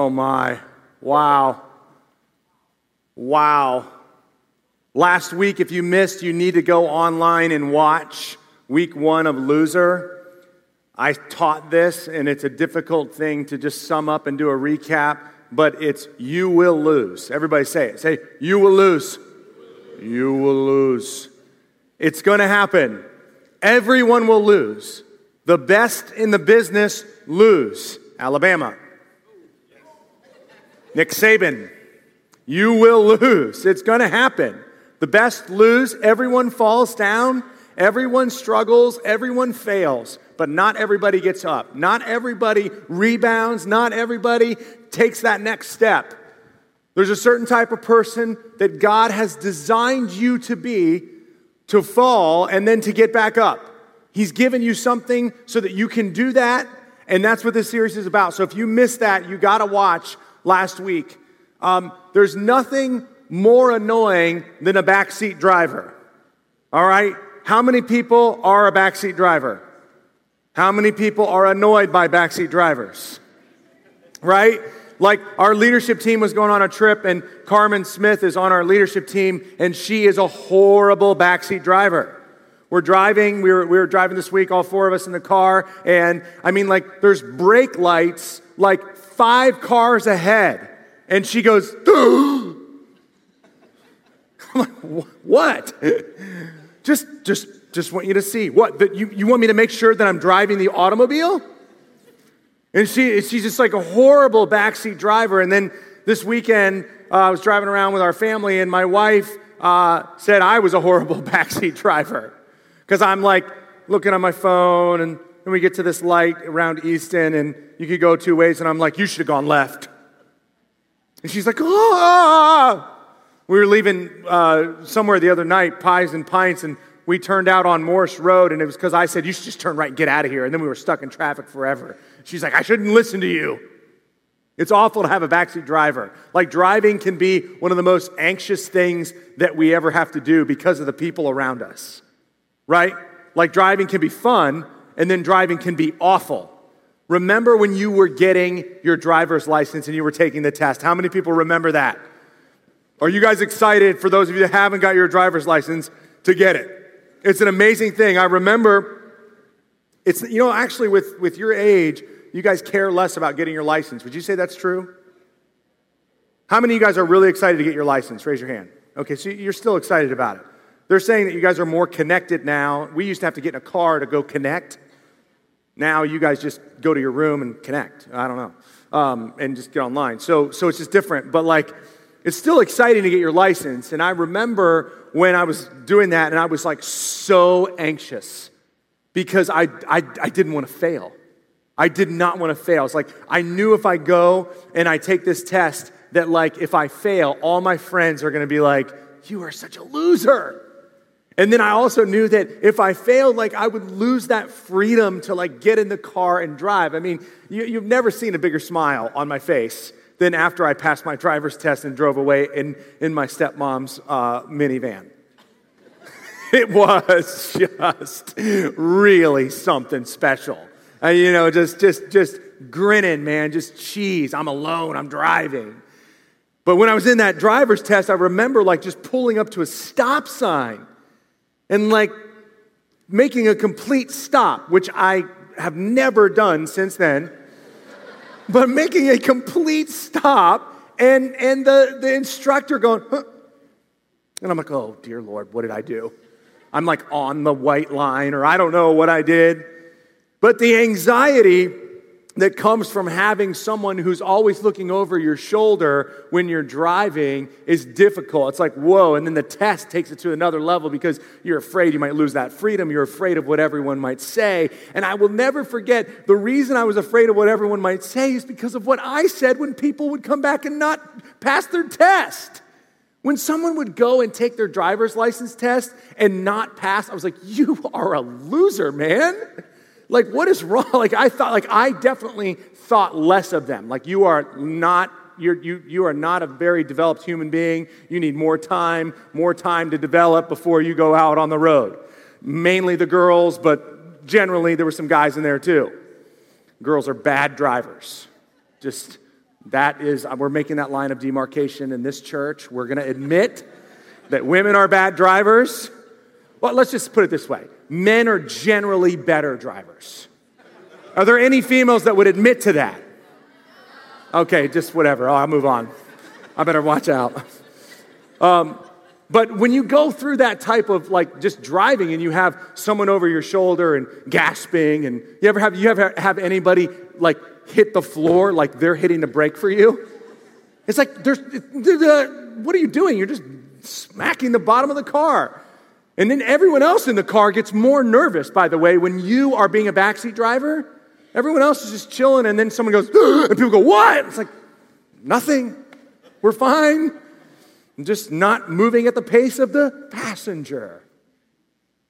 Oh my. Wow. Wow. Last week, if you missed, you need to go online and watch week one of Loser. I taught this, and it's a difficult thing to just sum up and do a recap, but it's you will lose. Everybody say it. Say, you will lose. You will lose. It's going to happen. Everyone will lose. The best in the business lose. Alabama. Nick Saban. You will lose. It's going to happen. The best lose. Everyone falls down. Everyone struggles. Everyone fails. But not everybody gets up. Not everybody rebounds. Not everybody takes that next step. There's a certain type of person that God has designed you to be to fall and then to get back up. He's given you something so that you can do that. And that's what this series is about. So if you miss that, you got to watch last week. Um, there's nothing more annoying than a backseat driver. All right? How many people are a backseat driver? How many people are annoyed by backseat drivers? Right? Like our leadership team was going on a trip, and Carmen Smith is on our leadership team, and she is a horrible backseat driver. We're driving, we were, we were driving this week, all four of us in the car, and I mean, like, there's brake lights like five cars ahead. And she goes, I'm like, what? just, just, just want you to see. What? That you, you want me to make sure that I'm driving the automobile? And she, she's just like a horrible backseat driver. And then this weekend, uh, I was driving around with our family, and my wife uh, said I was a horrible backseat driver. Because I'm like looking on my phone, and then we get to this light around Easton, and you could go two ways, and I'm like, you should have gone left. And she's like, oh. We were leaving uh, somewhere the other night, Pies and Pints, and we turned out on Morse Road, and it was because I said, You should just turn right and get out of here. And then we were stuck in traffic forever. She's like, I shouldn't listen to you. It's awful to have a backseat driver. Like, driving can be one of the most anxious things that we ever have to do because of the people around us, right? Like, driving can be fun, and then driving can be awful. Remember when you were getting your driver's license and you were taking the test? How many people remember that? Are you guys excited for those of you that haven't got your driver's license to get it? It's an amazing thing. I remember it's you know actually with with your age, you guys care less about getting your license. Would you say that's true? How many of you guys are really excited to get your license? Raise your hand. Okay, so you're still excited about it. They're saying that you guys are more connected now. We used to have to get in a car to go connect. Now you guys just go to your room and connect. I don't know, um, and just get online. So so it's just different. But like it's still exciting to get your license. And I remember when I was doing that and I was like so anxious because I, I, I didn't want to fail. I did not want to fail. It's like I knew if I go and I take this test that like if I fail, all my friends are going to be like, "You are such a loser." And then I also knew that if I failed, like I would lose that freedom to like get in the car and drive. I mean, you, you've never seen a bigger smile on my face than after I passed my driver's test and drove away in, in my stepmom's uh, minivan. it was just really something special. Uh, you know, just, just, just grinning, man, just cheese. I'm alone, I'm driving. But when I was in that driver's test, I remember like just pulling up to a stop sign and like making a complete stop, which I have never done since then but making a complete stop and, and the, the instructor going, huh. and I'm like, oh, dear Lord, what did I do? I'm like on the white line, or I don't know what I did. But the anxiety that comes from having someone who's always looking over your shoulder when you're driving is difficult. It's like, whoa. And then the test takes it to another level because you're afraid you might lose that freedom. You're afraid of what everyone might say. And I will never forget the reason I was afraid of what everyone might say is because of what I said when people would come back and not pass their test. When someone would go and take their driver's license test and not pass, I was like, you are a loser, man. Like, what is wrong? Like, I thought, like, I definitely thought less of them. Like, you are not. You're, you, you are not a very developed human being. You need more time, more time to develop before you go out on the road. Mainly the girls, but generally there were some guys in there too. Girls are bad drivers, just That is, we're making that line of demarcation in this church. We're going to admit that women are bad drivers. Well, let's just put it this way men are generally better drivers. Are there any females that would admit to that? Okay, just whatever. Oh, I'll move on. I better watch out. Um, but when you go through that type of like just driving and you have someone over your shoulder and gasping, and you ever have you ever have anybody like hit the floor like they're hitting the brake for you? It's like there's what are you doing? You're just smacking the bottom of the car. And then everyone else in the car gets more nervous, by the way, when you are being a backseat driver. Everyone else is just chilling, and then someone goes, and people go, What? It's like, Nothing. We're fine. I'm just not moving at the pace of the passenger.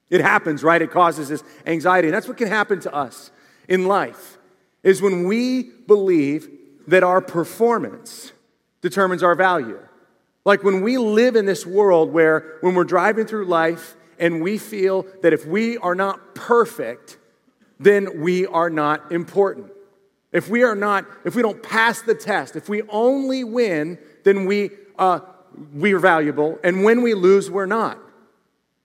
It happens, right? It causes this anxiety. And that's what can happen to us in life, is when we believe that our performance determines our value. Like when we live in this world where when we're driving through life and we feel that if we are not perfect, then we are not important. If we are not, if we don't pass the test, if we only win, then we, uh, we are valuable. And when we lose, we're not.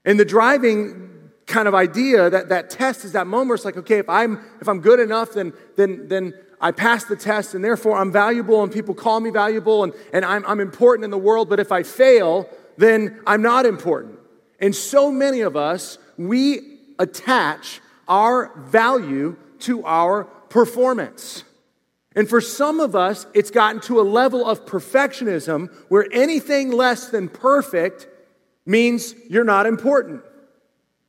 And the driving kind of idea that that test is that moment where it's like, okay, if I'm, if I'm good enough, then, then, then I pass the test and therefore I'm valuable and people call me valuable and, and I'm, I'm important in the world. But if I fail, then I'm not important. And so many of us, we attach our value to our performance. And for some of us, it's gotten to a level of perfectionism where anything less than perfect means you're not important.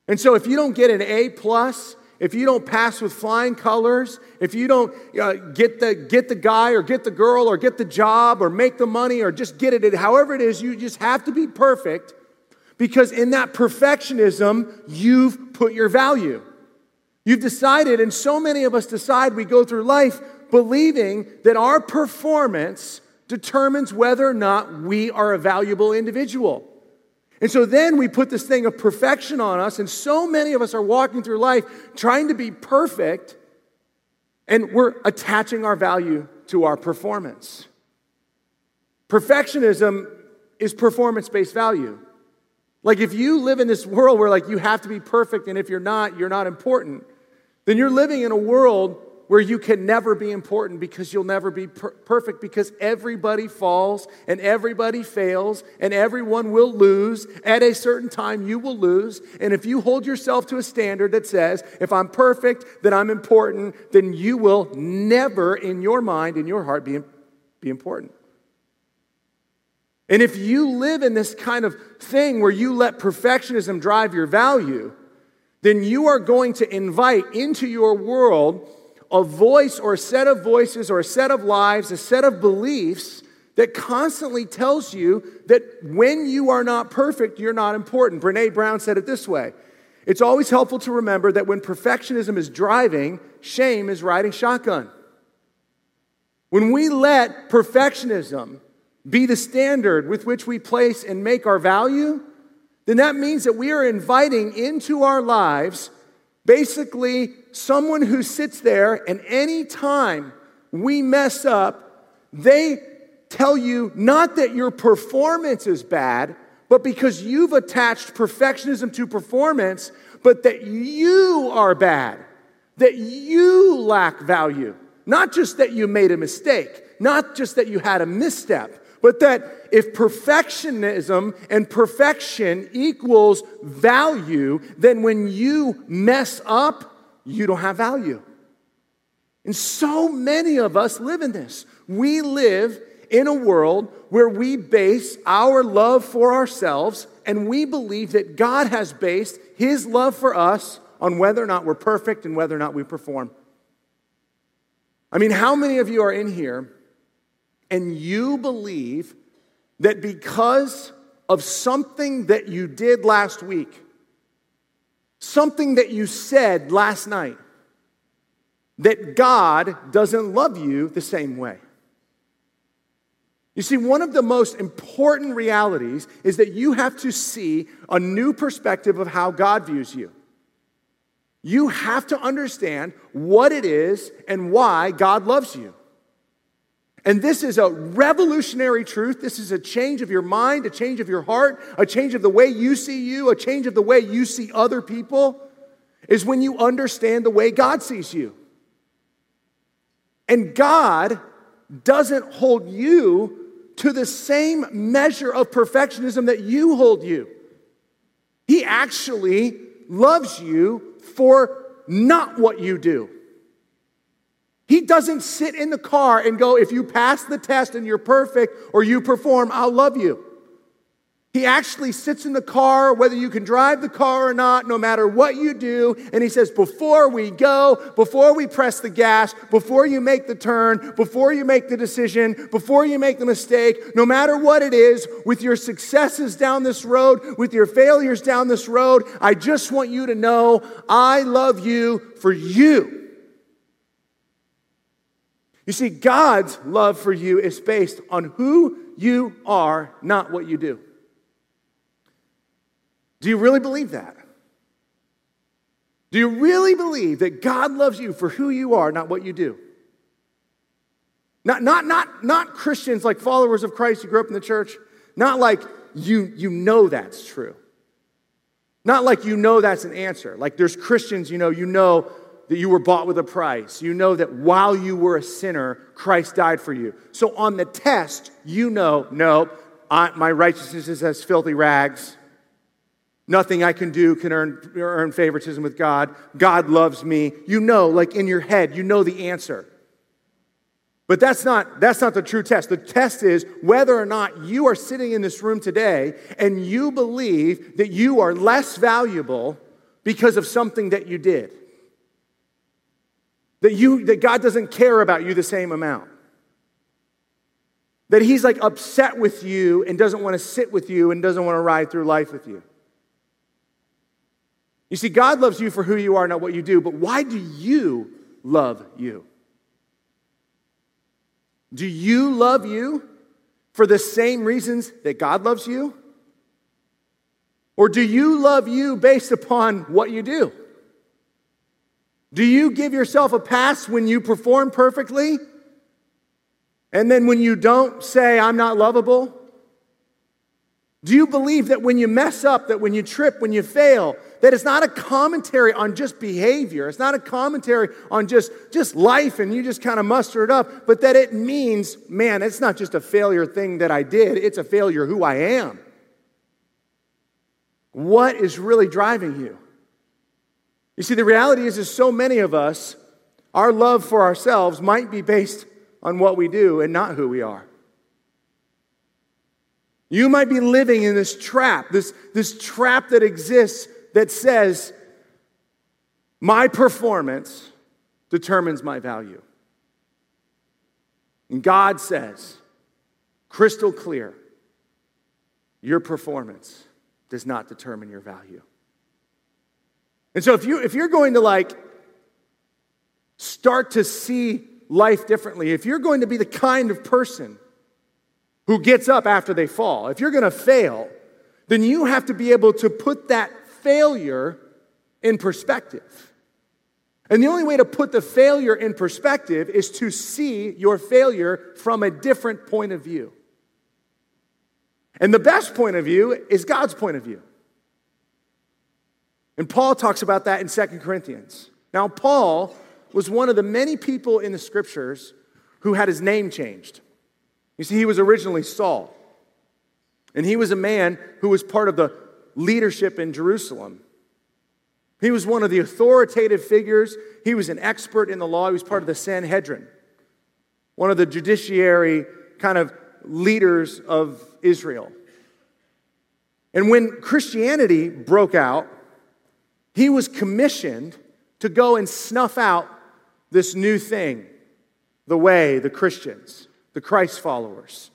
And so if you don't get an A plus, if you don't pass with flying colors, if you don't uh, get, the, get the guy or get the girl or get the job or make the money or just get it, however it is, you just have to be perfect because in that perfectionism, you've put your value. You've decided, and so many of us decide we go through life believing that our performance determines whether or not we are a valuable individual. And so then we put this thing of perfection on us, and so many of us are walking through life trying to be perfect, and we're attaching our value to our performance. Perfectionism is performance based value. Like if you live in this world where like you have to be perfect and if you're not, you're not important, then you're living in a world where you can never be important because you'll never be per- perfect because everybody falls and everybody fails and everyone will lose. At a certain time, you will lose. And if you hold yourself to a standard that says, if I'm perfect, then I'm important, then you will never, in your mind, in your heart, be, be important. And if you live in this kind of thing where you let perfectionism drive your value, then you are going to invite into your world a voice or a set of voices or a set of lives, a set of beliefs that constantly tells you that when you are not perfect, you're not important. Brene Brown said it this way It's always helpful to remember that when perfectionism is driving, shame is riding shotgun. When we let perfectionism be the standard with which we place and make our value, then that means that we are inviting into our lives basically someone who sits there and anytime we mess up, they tell you not that your performance is bad, but because you've attached perfectionism to performance, but that you are bad, that you lack value. Not just that you made a mistake, not just that you had a misstep, but that if perfectionism and perfection equals value, then when you mess up, you don't have value. And so many of us live in this. We live in a world where we base our love for ourselves and we believe that God has based his love for us on whether or not we're perfect and whether or not we perform. I mean, how many of you are in here and you believe that because of something that you did last week, something that you said last night, that God doesn't love you the same way. You see, one of the most important realities is that you have to see a new perspective of how God views you. You have to understand what it is and why God loves you. And this is a revolutionary truth. This is a change of your mind, a change of your heart, a change of the way you see you, a change of the way you see other people, is when you understand the way God sees you. And God doesn't hold you to the same measure of perfectionism that you hold you. He actually loves you for not what you do. He doesn't sit in the car and go, if you pass the test and you're perfect or you perform, I'll love you. He actually sits in the car, whether you can drive the car or not, no matter what you do. And he says, Before we go, before we press the gas, before you make the turn, before you make the decision, before you make the mistake, no matter what it is, with your successes down this road, with your failures down this road, I just want you to know I love you for you. You see, God's love for you is based on who you are, not what you do. Do you really believe that? Do you really believe that God loves you for who you are, not what you do? Not, not, not, not Christians like followers of Christ who grew up in the church, not like you, you know that's true. Not like you know that's an answer. Like there's Christians, you know, you know that you were bought with a price. You know that while you were a sinner, Christ died for you. So on the test, you know, no, I, my righteousness is as filthy rags. Nothing I can do can earn, earn favoritism with God. God loves me. You know, like in your head, you know the answer. But that's not, that's not the true test. The test is whether or not you are sitting in this room today and you believe that you are less valuable because of something that you did. That, you, that God doesn't care about you the same amount. That He's like upset with you and doesn't want to sit with you and doesn't want to ride through life with you. You see, God loves you for who you are, not what you do, but why do you love you? Do you love you for the same reasons that God loves you? Or do you love you based upon what you do? Do you give yourself a pass when you perform perfectly? And then when you don't say, I'm not lovable? Do you believe that when you mess up, that when you trip, when you fail, that it's not a commentary on just behavior, it's not a commentary on just, just life and you just kind of muster it up, but that it means, man, it's not just a failure thing that I did, it's a failure who I am. What is really driving you? You see, the reality is, is so many of us, our love for ourselves might be based on what we do and not who we are. You might be living in this trap, this, this trap that exists that says, my performance determines my value. And God says, crystal clear, your performance does not determine your value. And so if you if you're going to like start to see life differently, if you're going to be the kind of person who gets up after they fall. If you're going to fail, then you have to be able to put that failure in perspective. And the only way to put the failure in perspective is to see your failure from a different point of view. And the best point of view is God's point of view. And Paul talks about that in Second Corinthians. Now, Paul was one of the many people in the scriptures who had his name changed. You see, he was originally Saul, and he was a man who was part of the leadership in Jerusalem. He was one of the authoritative figures. He was an expert in the law. He was part of the Sanhedrin, one of the judiciary kind of leaders of Israel. And when Christianity broke out, he was commissioned to go and snuff out this new thing, the way, the Christians the Christ followers,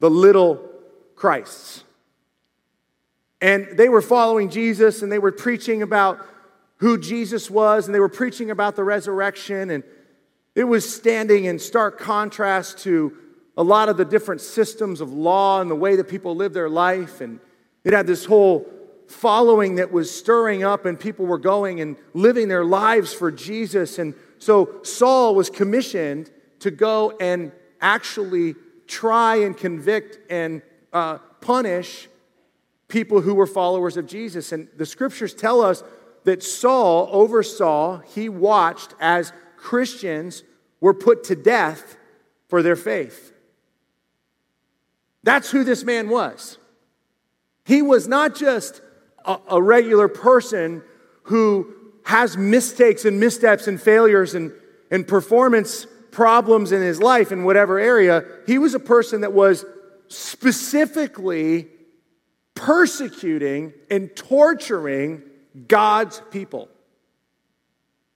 the little Christs. And they were following Jesus and they were preaching about who Jesus was and they were preaching about the resurrection. And it was standing in stark contrast to a lot of the different systems of law and the way that people live their life. And it had this whole following that was stirring up, and people were going and living their lives for Jesus. And so Saul was commissioned to go and actually try and convict and uh, punish people who were followers of Jesus. And the scriptures tell us that Saul oversaw, he watched as Christians were put to death for their faith. That's who this man was. He was not just a, a regular person who has mistakes and missteps and failures and, and performance problems in his life in whatever area. He was a person that was specifically persecuting and torturing God's people.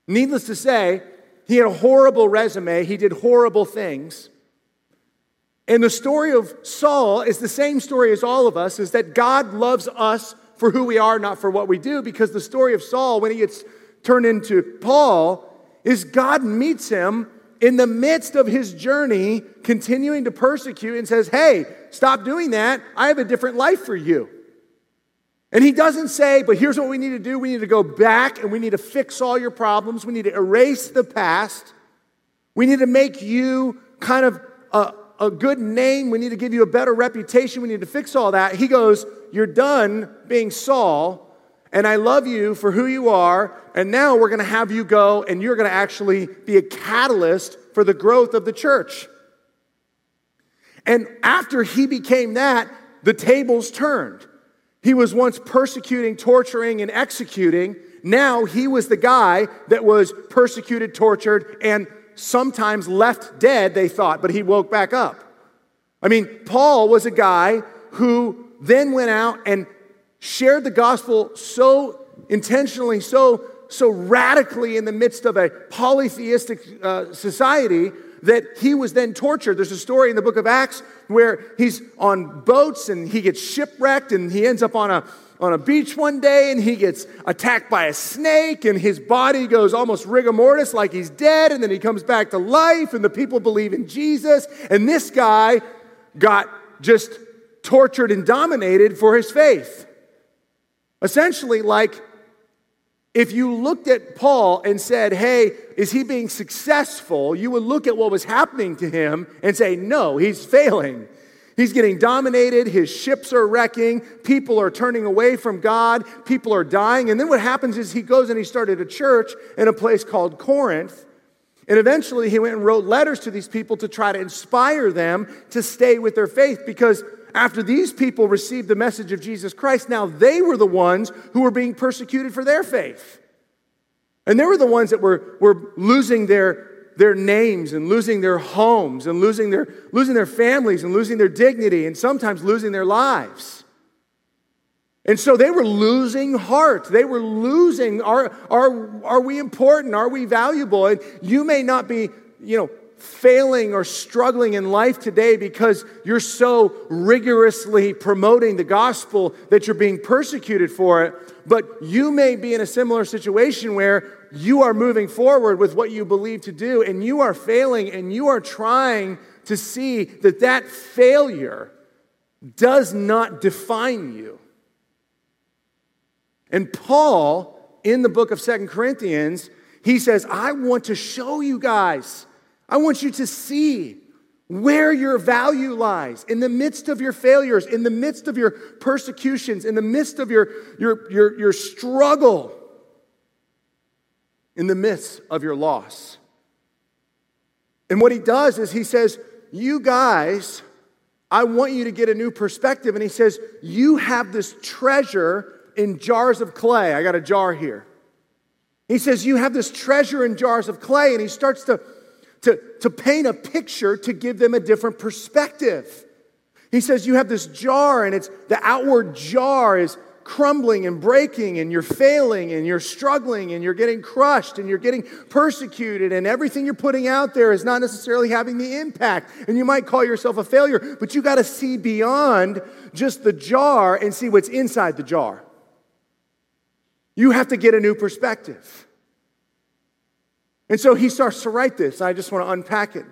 Needless to say, he had a horrible resume, he did horrible things. And the story of Saul is the same story as all of us is that God loves us for who we are, not for what we do, because the story of Saul, when he gets turned into Paul, is God meets him in the midst of his journey, continuing to persecute, and says, Hey, stop doing that. I have a different life for you. And he doesn't say, but here's what we need to do. We need to go back and we need to fix all your problems. We need to erase the past. We need to make you kind of a, a good name. We need to give you a better reputation. We need to fix all that. He goes, You're done being Saul, and I love you for who you are. And now we're going to have you go, and you're going to actually be a catalyst for the growth of the church. And after he became that, the tables turned. He was once persecuting, torturing, and executing. Now he was the guy that was persecuted, tortured, and sometimes left dead, they thought, but he woke back up. I mean, Paul was a guy who then went out and shared the gospel so intentionally, so, so radically in the midst of a polytheistic uh, society that he was then tortured. There's a story in the book of Acts where he's on boats and he gets shipwrecked and he ends up on a on a beach one day and he gets attacked by a snake and his body goes almost rigor mortis like he's dead and then he comes back to life and the people believe in Jesus and this guy got just tortured and dominated for his faith. Essentially like if you looked at Paul and said, Hey, is he being successful? You would look at what was happening to him and say, No, he's failing. He's getting dominated. His ships are wrecking. People are turning away from God. People are dying. And then what happens is he goes and he started a church in a place called Corinth. And eventually he went and wrote letters to these people to try to inspire them to stay with their faith because after these people received the message of Jesus Christ, now they were the ones who were being persecuted for their faith. And they were the ones that were, were losing their, their names and losing their homes and losing their, losing their families and losing their dignity and sometimes losing their lives. And so they were losing heart. They were losing, are, are, are we important? Are we valuable? And you may not be, you know, failing or struggling in life today because you're so rigorously promoting the gospel that you're being persecuted for it. But you may be in a similar situation where you are moving forward with what you believe to do and you are failing and you are trying to see that that failure does not define you. And Paul, in the book of Second Corinthians, he says, I want to show you guys I want you to see where your value lies in the midst of your failures, in the midst of your persecutions, in the midst of your, your, your, your struggle, in the midst of your loss. And what he does is he says, You guys, I want you to get a new perspective. And he says, You have this treasure in jars of clay. I got a jar here. He says, You have this treasure in jars of clay. And he starts to to, to paint a picture to give them a different perspective. He says, You have this jar, and it's the outward jar is crumbling and breaking, and you're failing, and you're struggling, and you're getting crushed, and you're getting persecuted, and everything you're putting out there is not necessarily having the impact. And you might call yourself a failure, but you got to see beyond just the jar and see what's inside the jar. You have to get a new perspective. And so he starts to write this. I just want to unpack it.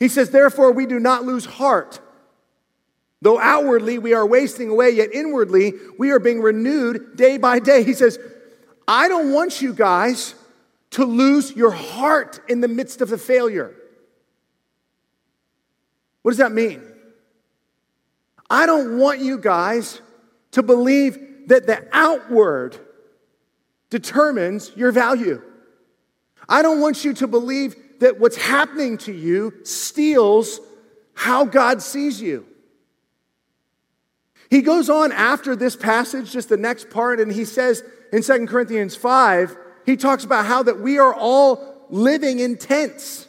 He says, Therefore, we do not lose heart. Though outwardly we are wasting away, yet inwardly we are being renewed day by day. He says, I don't want you guys to lose your heart in the midst of the failure. What does that mean? I don't want you guys to believe that the outward determines your value. I don't want you to believe that what's happening to you steals how God sees you. He goes on after this passage, just the next part, and he says in 2 Corinthians 5, he talks about how that we are all living in tents.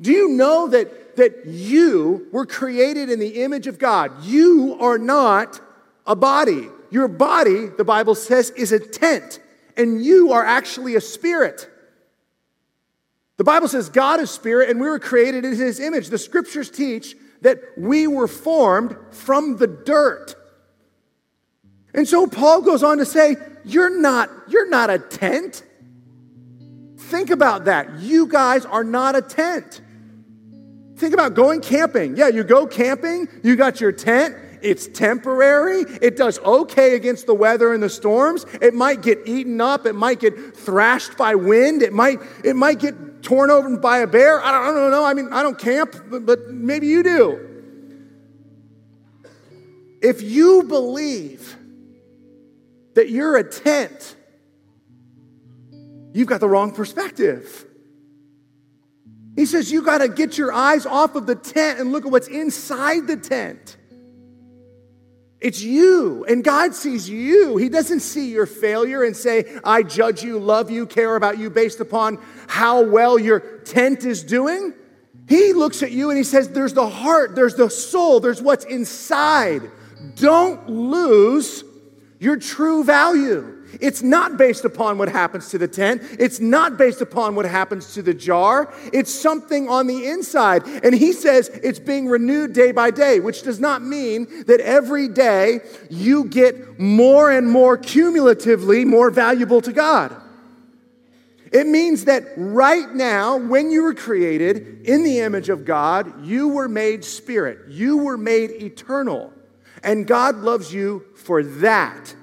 Do you know that, that you were created in the image of God? You are not a body. Your body, the Bible says, is a tent, and you are actually a spirit. The Bible says God is spirit, and we were created in his image. The scriptures teach that we were formed from the dirt. And so Paul goes on to say, You're not, you're not a tent. Think about that. You guys are not a tent. Think about going camping. Yeah, you go camping, you got your tent, it's temporary. It does okay against the weather and the storms. It might get eaten up. It might get thrashed by wind. It might, it might get torn over by a bear. I don't, I don't know. I mean, I don't camp, but, but maybe you do. If you believe that you're a tent, you've got the wrong perspective. He says you got to get your eyes off of the tent and look at what's inside the tent. It's you, and God sees you. He doesn't see your failure and say, I judge you, love you, care about you based upon how well your tent is doing. He looks at you and he says, There's the heart, there's the soul, there's what's inside. Don't lose your true value. It's not based upon what happens to the tent. It's not based upon what happens to the jar. It's something on the inside. And he says it's being renewed day by day, which does not mean that every day you get more and more cumulatively more valuable to God. It means that right now, when you were created in the image of God, you were made spirit, you were made eternal. And God loves you for that.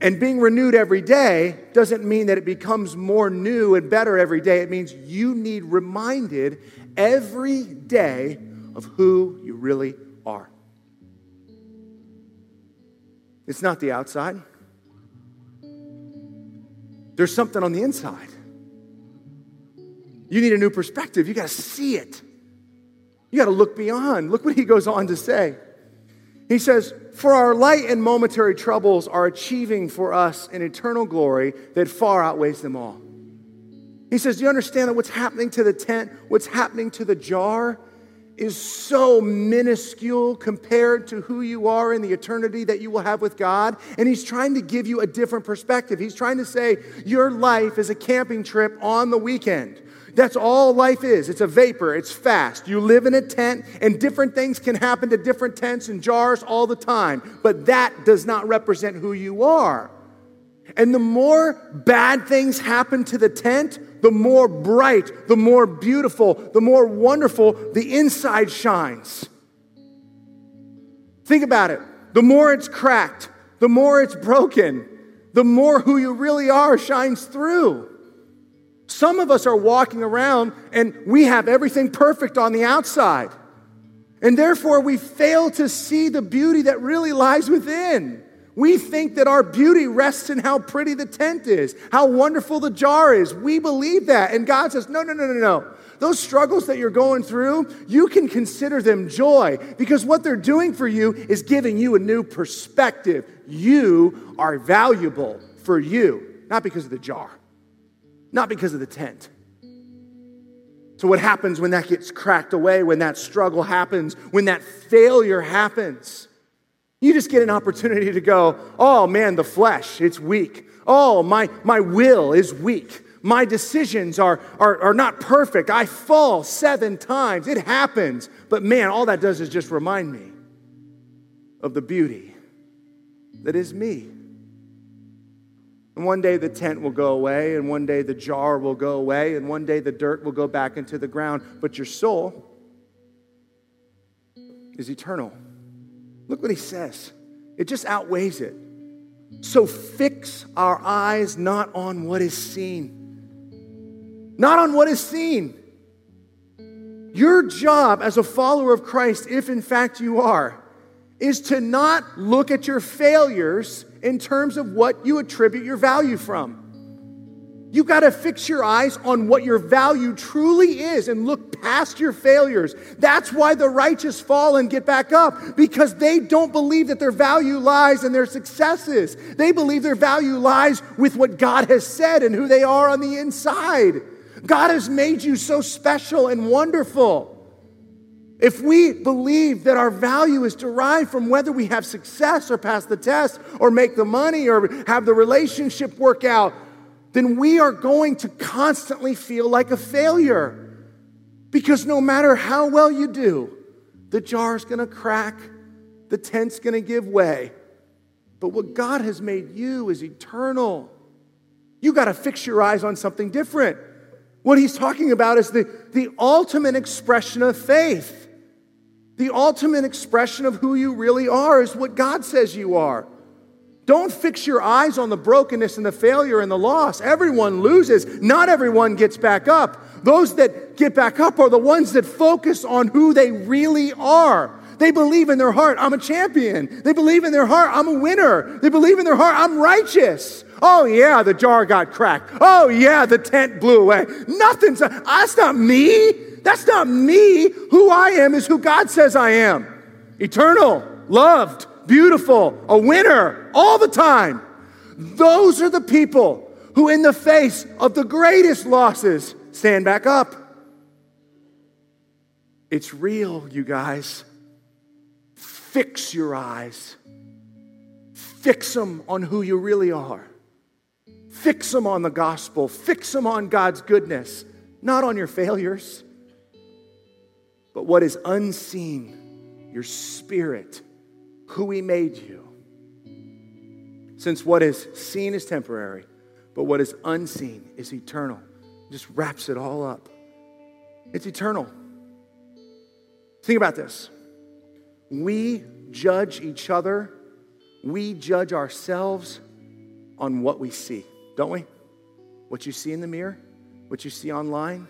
And being renewed every day doesn't mean that it becomes more new and better every day. It means you need reminded every day of who you really are. It's not the outside, there's something on the inside. You need a new perspective. You got to see it. You got to look beyond. Look what he goes on to say. He says, For our light and momentary troubles are achieving for us an eternal glory that far outweighs them all. He says, Do you understand that what's happening to the tent, what's happening to the jar, is so minuscule compared to who you are in the eternity that you will have with God. And he's trying to give you a different perspective. He's trying to say your life is a camping trip on the weekend. That's all life is. It's a vapor, it's fast. You live in a tent, and different things can happen to different tents and jars all the time, but that does not represent who you are. And the more bad things happen to the tent, the more bright, the more beautiful, the more wonderful the inside shines. Think about it. The more it's cracked, the more it's broken, the more who you really are shines through. Some of us are walking around and we have everything perfect on the outside. And therefore, we fail to see the beauty that really lies within. We think that our beauty rests in how pretty the tent is, how wonderful the jar is. We believe that. And God says, no, no, no, no, no. Those struggles that you're going through, you can consider them joy because what they're doing for you is giving you a new perspective. You are valuable for you, not because of the jar not because of the tent. So, what happens when that gets cracked away, when that struggle happens, when that failure happens? You just get an opportunity to go, oh man, the flesh, it's weak. Oh, my, my will is weak. My decisions are, are, are not perfect. I fall seven times. It happens. But man, all that does is just remind me of the beauty that is me. And one day the tent will go away, and one day the jar will go away, and one day the dirt will go back into the ground. But your soul is eternal. Look what he says. It just outweighs it. So fix our eyes not on what is seen, not on what is seen. Your job as a follower of Christ, if in fact you are, is to not look at your failures in terms of what you attribute your value from. You got to fix your eyes on what your value truly is and look past your failures. That's why the righteous fall and get back up because they don't believe that their value lies in their successes. They believe their value lies with what God has said and who they are on the inside. God has made you so special and wonderful. If we believe that our value is derived from whether we have success or pass the test or make the money or have the relationship work out, then we are going to constantly feel like a failure. Because no matter how well you do, the jar's gonna crack, the tent's gonna give way. But what God has made you is eternal. You gotta fix your eyes on something different. What he's talking about is the, the ultimate expression of faith. The ultimate expression of who you really are is what God says you are. Don't fix your eyes on the brokenness and the failure and the loss. Everyone loses. Not everyone gets back up. Those that get back up are the ones that focus on who they really are. They believe in their heart, I'm a champion. They believe in their heart, I'm a winner. They believe in their heart, I'm righteous. Oh, yeah, the jar got cracked. Oh, yeah, the tent blew away. Nothing's, that's not me. That's not me. Who I am is who God says I am eternal, loved, beautiful, a winner all the time. Those are the people who, in the face of the greatest losses, stand back up. It's real, you guys. Fix your eyes. Fix them on who you really are. Fix them on the gospel. Fix them on God's goodness, not on your failures, but what is unseen, your spirit who He made you. Since what is seen is temporary, but what is unseen is eternal. Just wraps it all up. It's eternal. Think about this. We judge each other, we judge ourselves on what we see, don't we? What you see in the mirror, what you see online,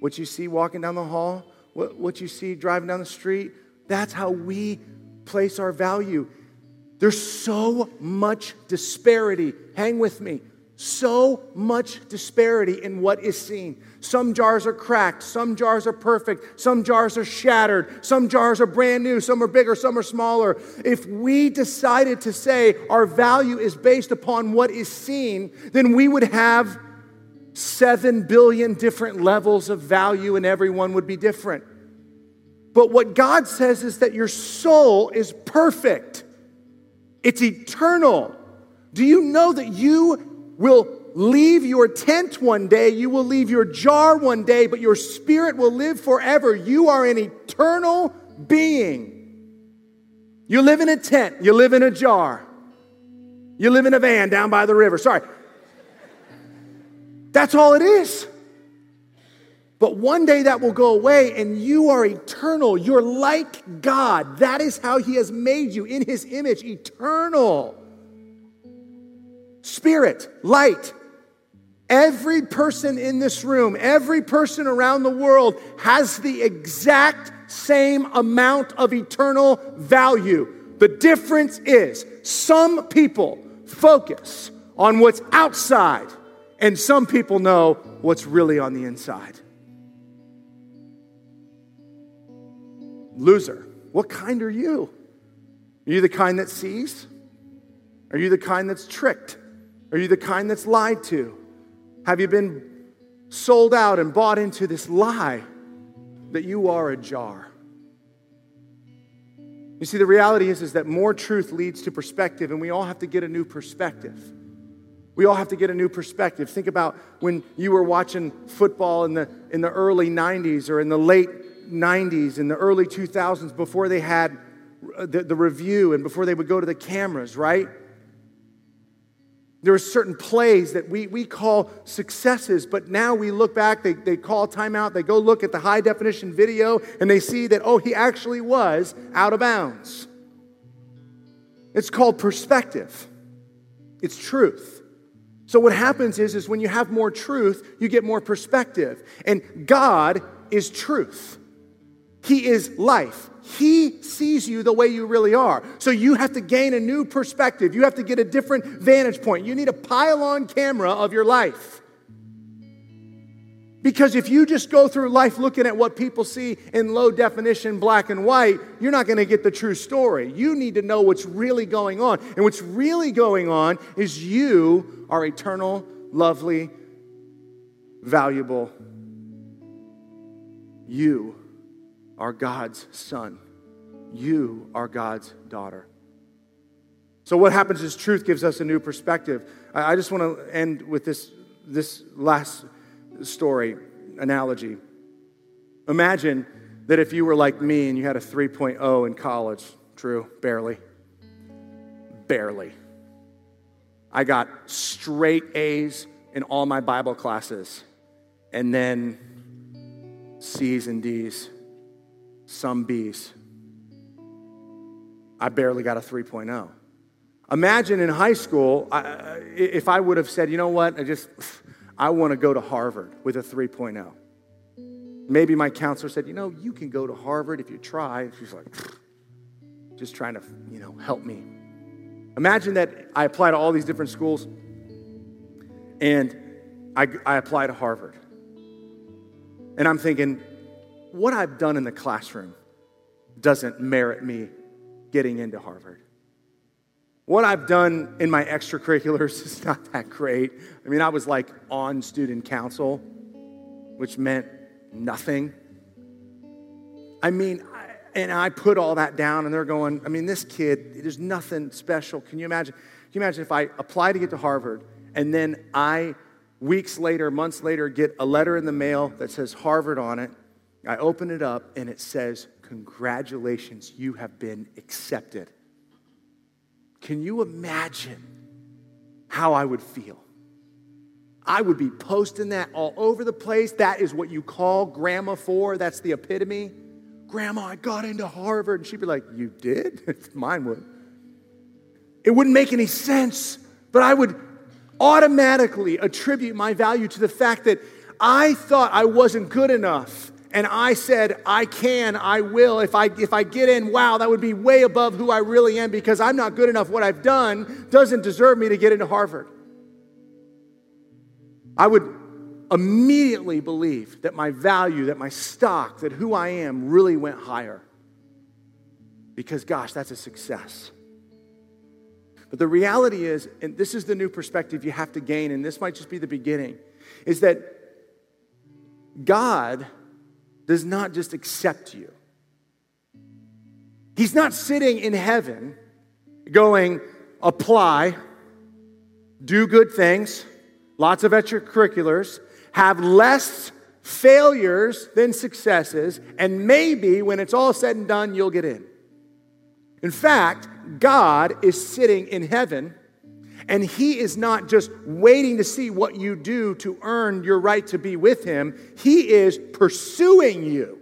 what you see walking down the hall, what, what you see driving down the street. That's how we place our value. There's so much disparity. Hang with me. So much disparity in what is seen. Some jars are cracked, some jars are perfect, some jars are shattered, some jars are brand new, some are bigger, some are smaller. If we decided to say our value is based upon what is seen, then we would have 7 billion different levels of value and everyone would be different. But what God says is that your soul is perfect, it's eternal. Do you know that you will leave your tent one day, you will leave your jar one day, but your spirit will live forever? You are an eternal being. You live in a tent, you live in a jar, you live in a van down by the river. Sorry. That's all it is. But one day that will go away and you are eternal. You're like God. That is how He has made you in His image, eternal. Spirit, light. Every person in this room, every person around the world has the exact same amount of eternal value. The difference is some people focus on what's outside, and some people know what's really on the inside. Loser. What kind are you? Are you the kind that sees? Are you the kind that's tricked? Are you the kind that's lied to? Have you been sold out and bought into this lie that you are a jar? You see, the reality is, is that more truth leads to perspective, and we all have to get a new perspective. We all have to get a new perspective. Think about when you were watching football in the, in the early 90s or in the late 90s in the early 2000s before they had uh, the, the review and before they would go to the cameras, right? There are certain plays that we, we call successes, but now we look back, they, they call timeout, they go look at the high definition video, and they see that, oh, he actually was out of bounds. It's called perspective, it's truth. So what happens is, is when you have more truth, you get more perspective. And God is truth. He is life. He sees you the way you really are. So you have to gain a new perspective. You have to get a different vantage point. You need a pile on camera of your life. Because if you just go through life looking at what people see in low definition, black and white, you're not going to get the true story. You need to know what's really going on. And what's really going on is you are eternal, lovely, valuable. You are God's son. You are God's daughter. So, what happens is truth gives us a new perspective. I just want to end with this, this last story analogy. Imagine that if you were like me and you had a 3.0 in college, true, barely. Barely. I got straight A's in all my Bible classes, and then C's and D's, some B's. I barely got a 3.0. Imagine in high school, if I would have said, you know what, I just, I want to go to Harvard with a 3.0. Maybe my counselor said, You know, you can go to Harvard if you try. She's like, just trying to, you know, help me. Imagine that I apply to all these different schools and I, I apply to Harvard. And I'm thinking, what I've done in the classroom doesn't merit me getting into Harvard. What I've done in my extracurriculars is not that great. I mean, I was like on student council, which meant nothing. I mean, and I put all that down, and they're going, I mean, this kid, there's nothing special. Can you imagine? Can you imagine if I apply to get to Harvard, and then I, weeks later, months later, get a letter in the mail that says Harvard on it? I open it up, and it says, Congratulations, you have been accepted. Can you imagine how I would feel? I would be posting that all over the place. That is what you call grandma for. That's the epitome. Grandma, I got into Harvard. And she'd be like, You did? Mine would. It wouldn't make any sense, but I would automatically attribute my value to the fact that I thought I wasn't good enough and I said, I can, I will. If I, if I get in, wow, that would be way above who I really am because I'm not good enough. What I've done doesn't deserve me to get into Harvard. I would immediately believe that my value, that my stock, that who I am really went higher. Because, gosh, that's a success. But the reality is, and this is the new perspective you have to gain, and this might just be the beginning, is that God does not just accept you. He's not sitting in heaven going, apply, do good things, lots of extracurriculars, have less failures than successes, and maybe when it's all said and done, you'll get in. In fact, God is sitting in heaven and He is not just waiting to see what you do to earn your right to be with Him, He is pursuing you.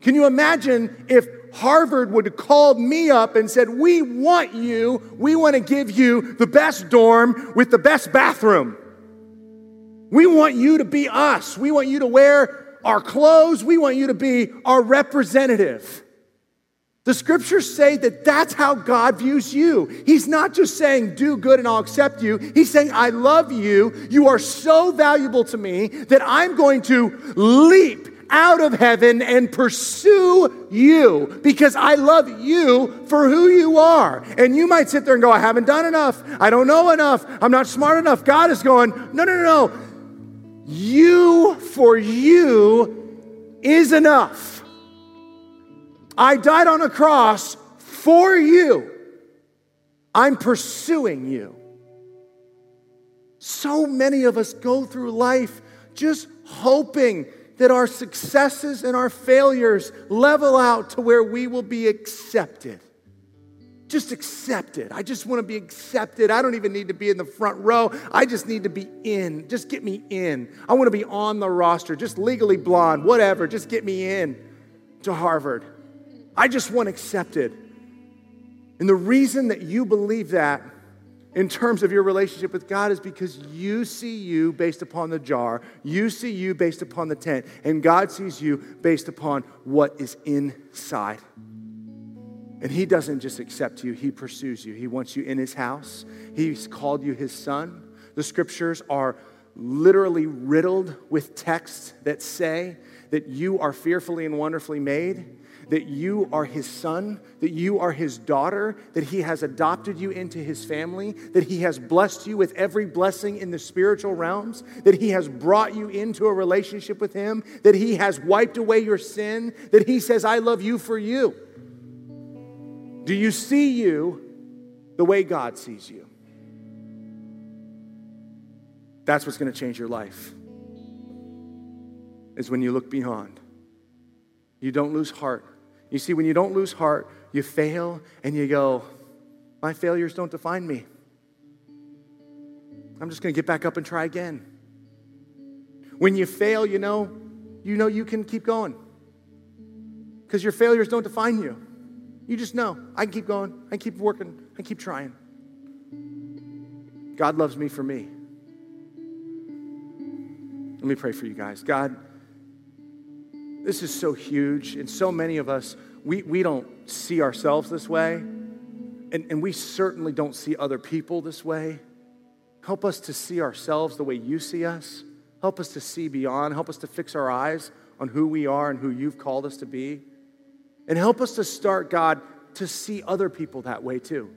Can you imagine if Harvard would have called me up and said, We want you, we want to give you the best dorm with the best bathroom. We want you to be us. We want you to wear our clothes. We want you to be our representative. The scriptures say that that's how God views you. He's not just saying, do good and I'll accept you. He's saying, I love you. You are so valuable to me that I'm going to leap out of heaven and pursue you because I love you for who you are. And you might sit there and go, I haven't done enough. I don't know enough. I'm not smart enough. God is going, no, no, no, no. You for you is enough. I died on a cross for you. I'm pursuing you. So many of us go through life just hoping that our successes and our failures level out to where we will be accepted. Just accepted. I just want to be accepted. I don't even need to be in the front row. I just need to be in. Just get me in. I want to be on the roster, just legally blonde, whatever. Just get me in to Harvard. I just want accepted. And the reason that you believe that in terms of your relationship with God is because you see you based upon the jar, you see you based upon the tent, and God sees you based upon what is inside. And He doesn't just accept you, He pursues you. He wants you in His house, He's called you His son. The scriptures are literally riddled with texts that say that you are fearfully and wonderfully made that you are his son, that you are his daughter, that he has adopted you into his family, that he has blessed you with every blessing in the spiritual realms, that he has brought you into a relationship with him, that he has wiped away your sin, that he says, I love you for you. Do you see you the way God sees you? That's what's going to change your life. Is when you look beyond. You don't lose heart. You see, when you don't lose heart, you fail and you go, My failures don't define me. I'm just going to get back up and try again. When you fail, you know, you know you can keep going. Because your failures don't define you. You just know, I can keep going, I can keep working, I can keep trying. God loves me for me. Let me pray for you guys. God, this is so huge, and so many of us, we, we don't see ourselves this way, and, and we certainly don't see other people this way. Help us to see ourselves the way you see us. Help us to see beyond. Help us to fix our eyes on who we are and who you've called us to be. And help us to start, God, to see other people that way too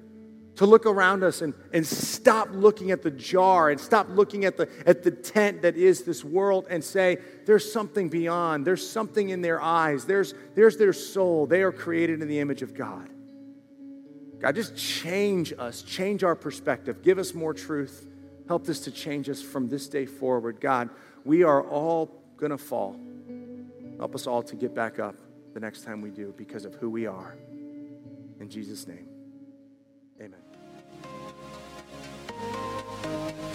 to look around us and, and stop looking at the jar and stop looking at the, at the tent that is this world and say, there's something beyond. There's something in their eyes. There's, there's their soul. They are created in the image of God. God, just change us, change our perspective, give us more truth. Help this to change us from this day forward. God, we are all going to fall. Help us all to get back up the next time we do because of who we are. In Jesus' name. Thank you.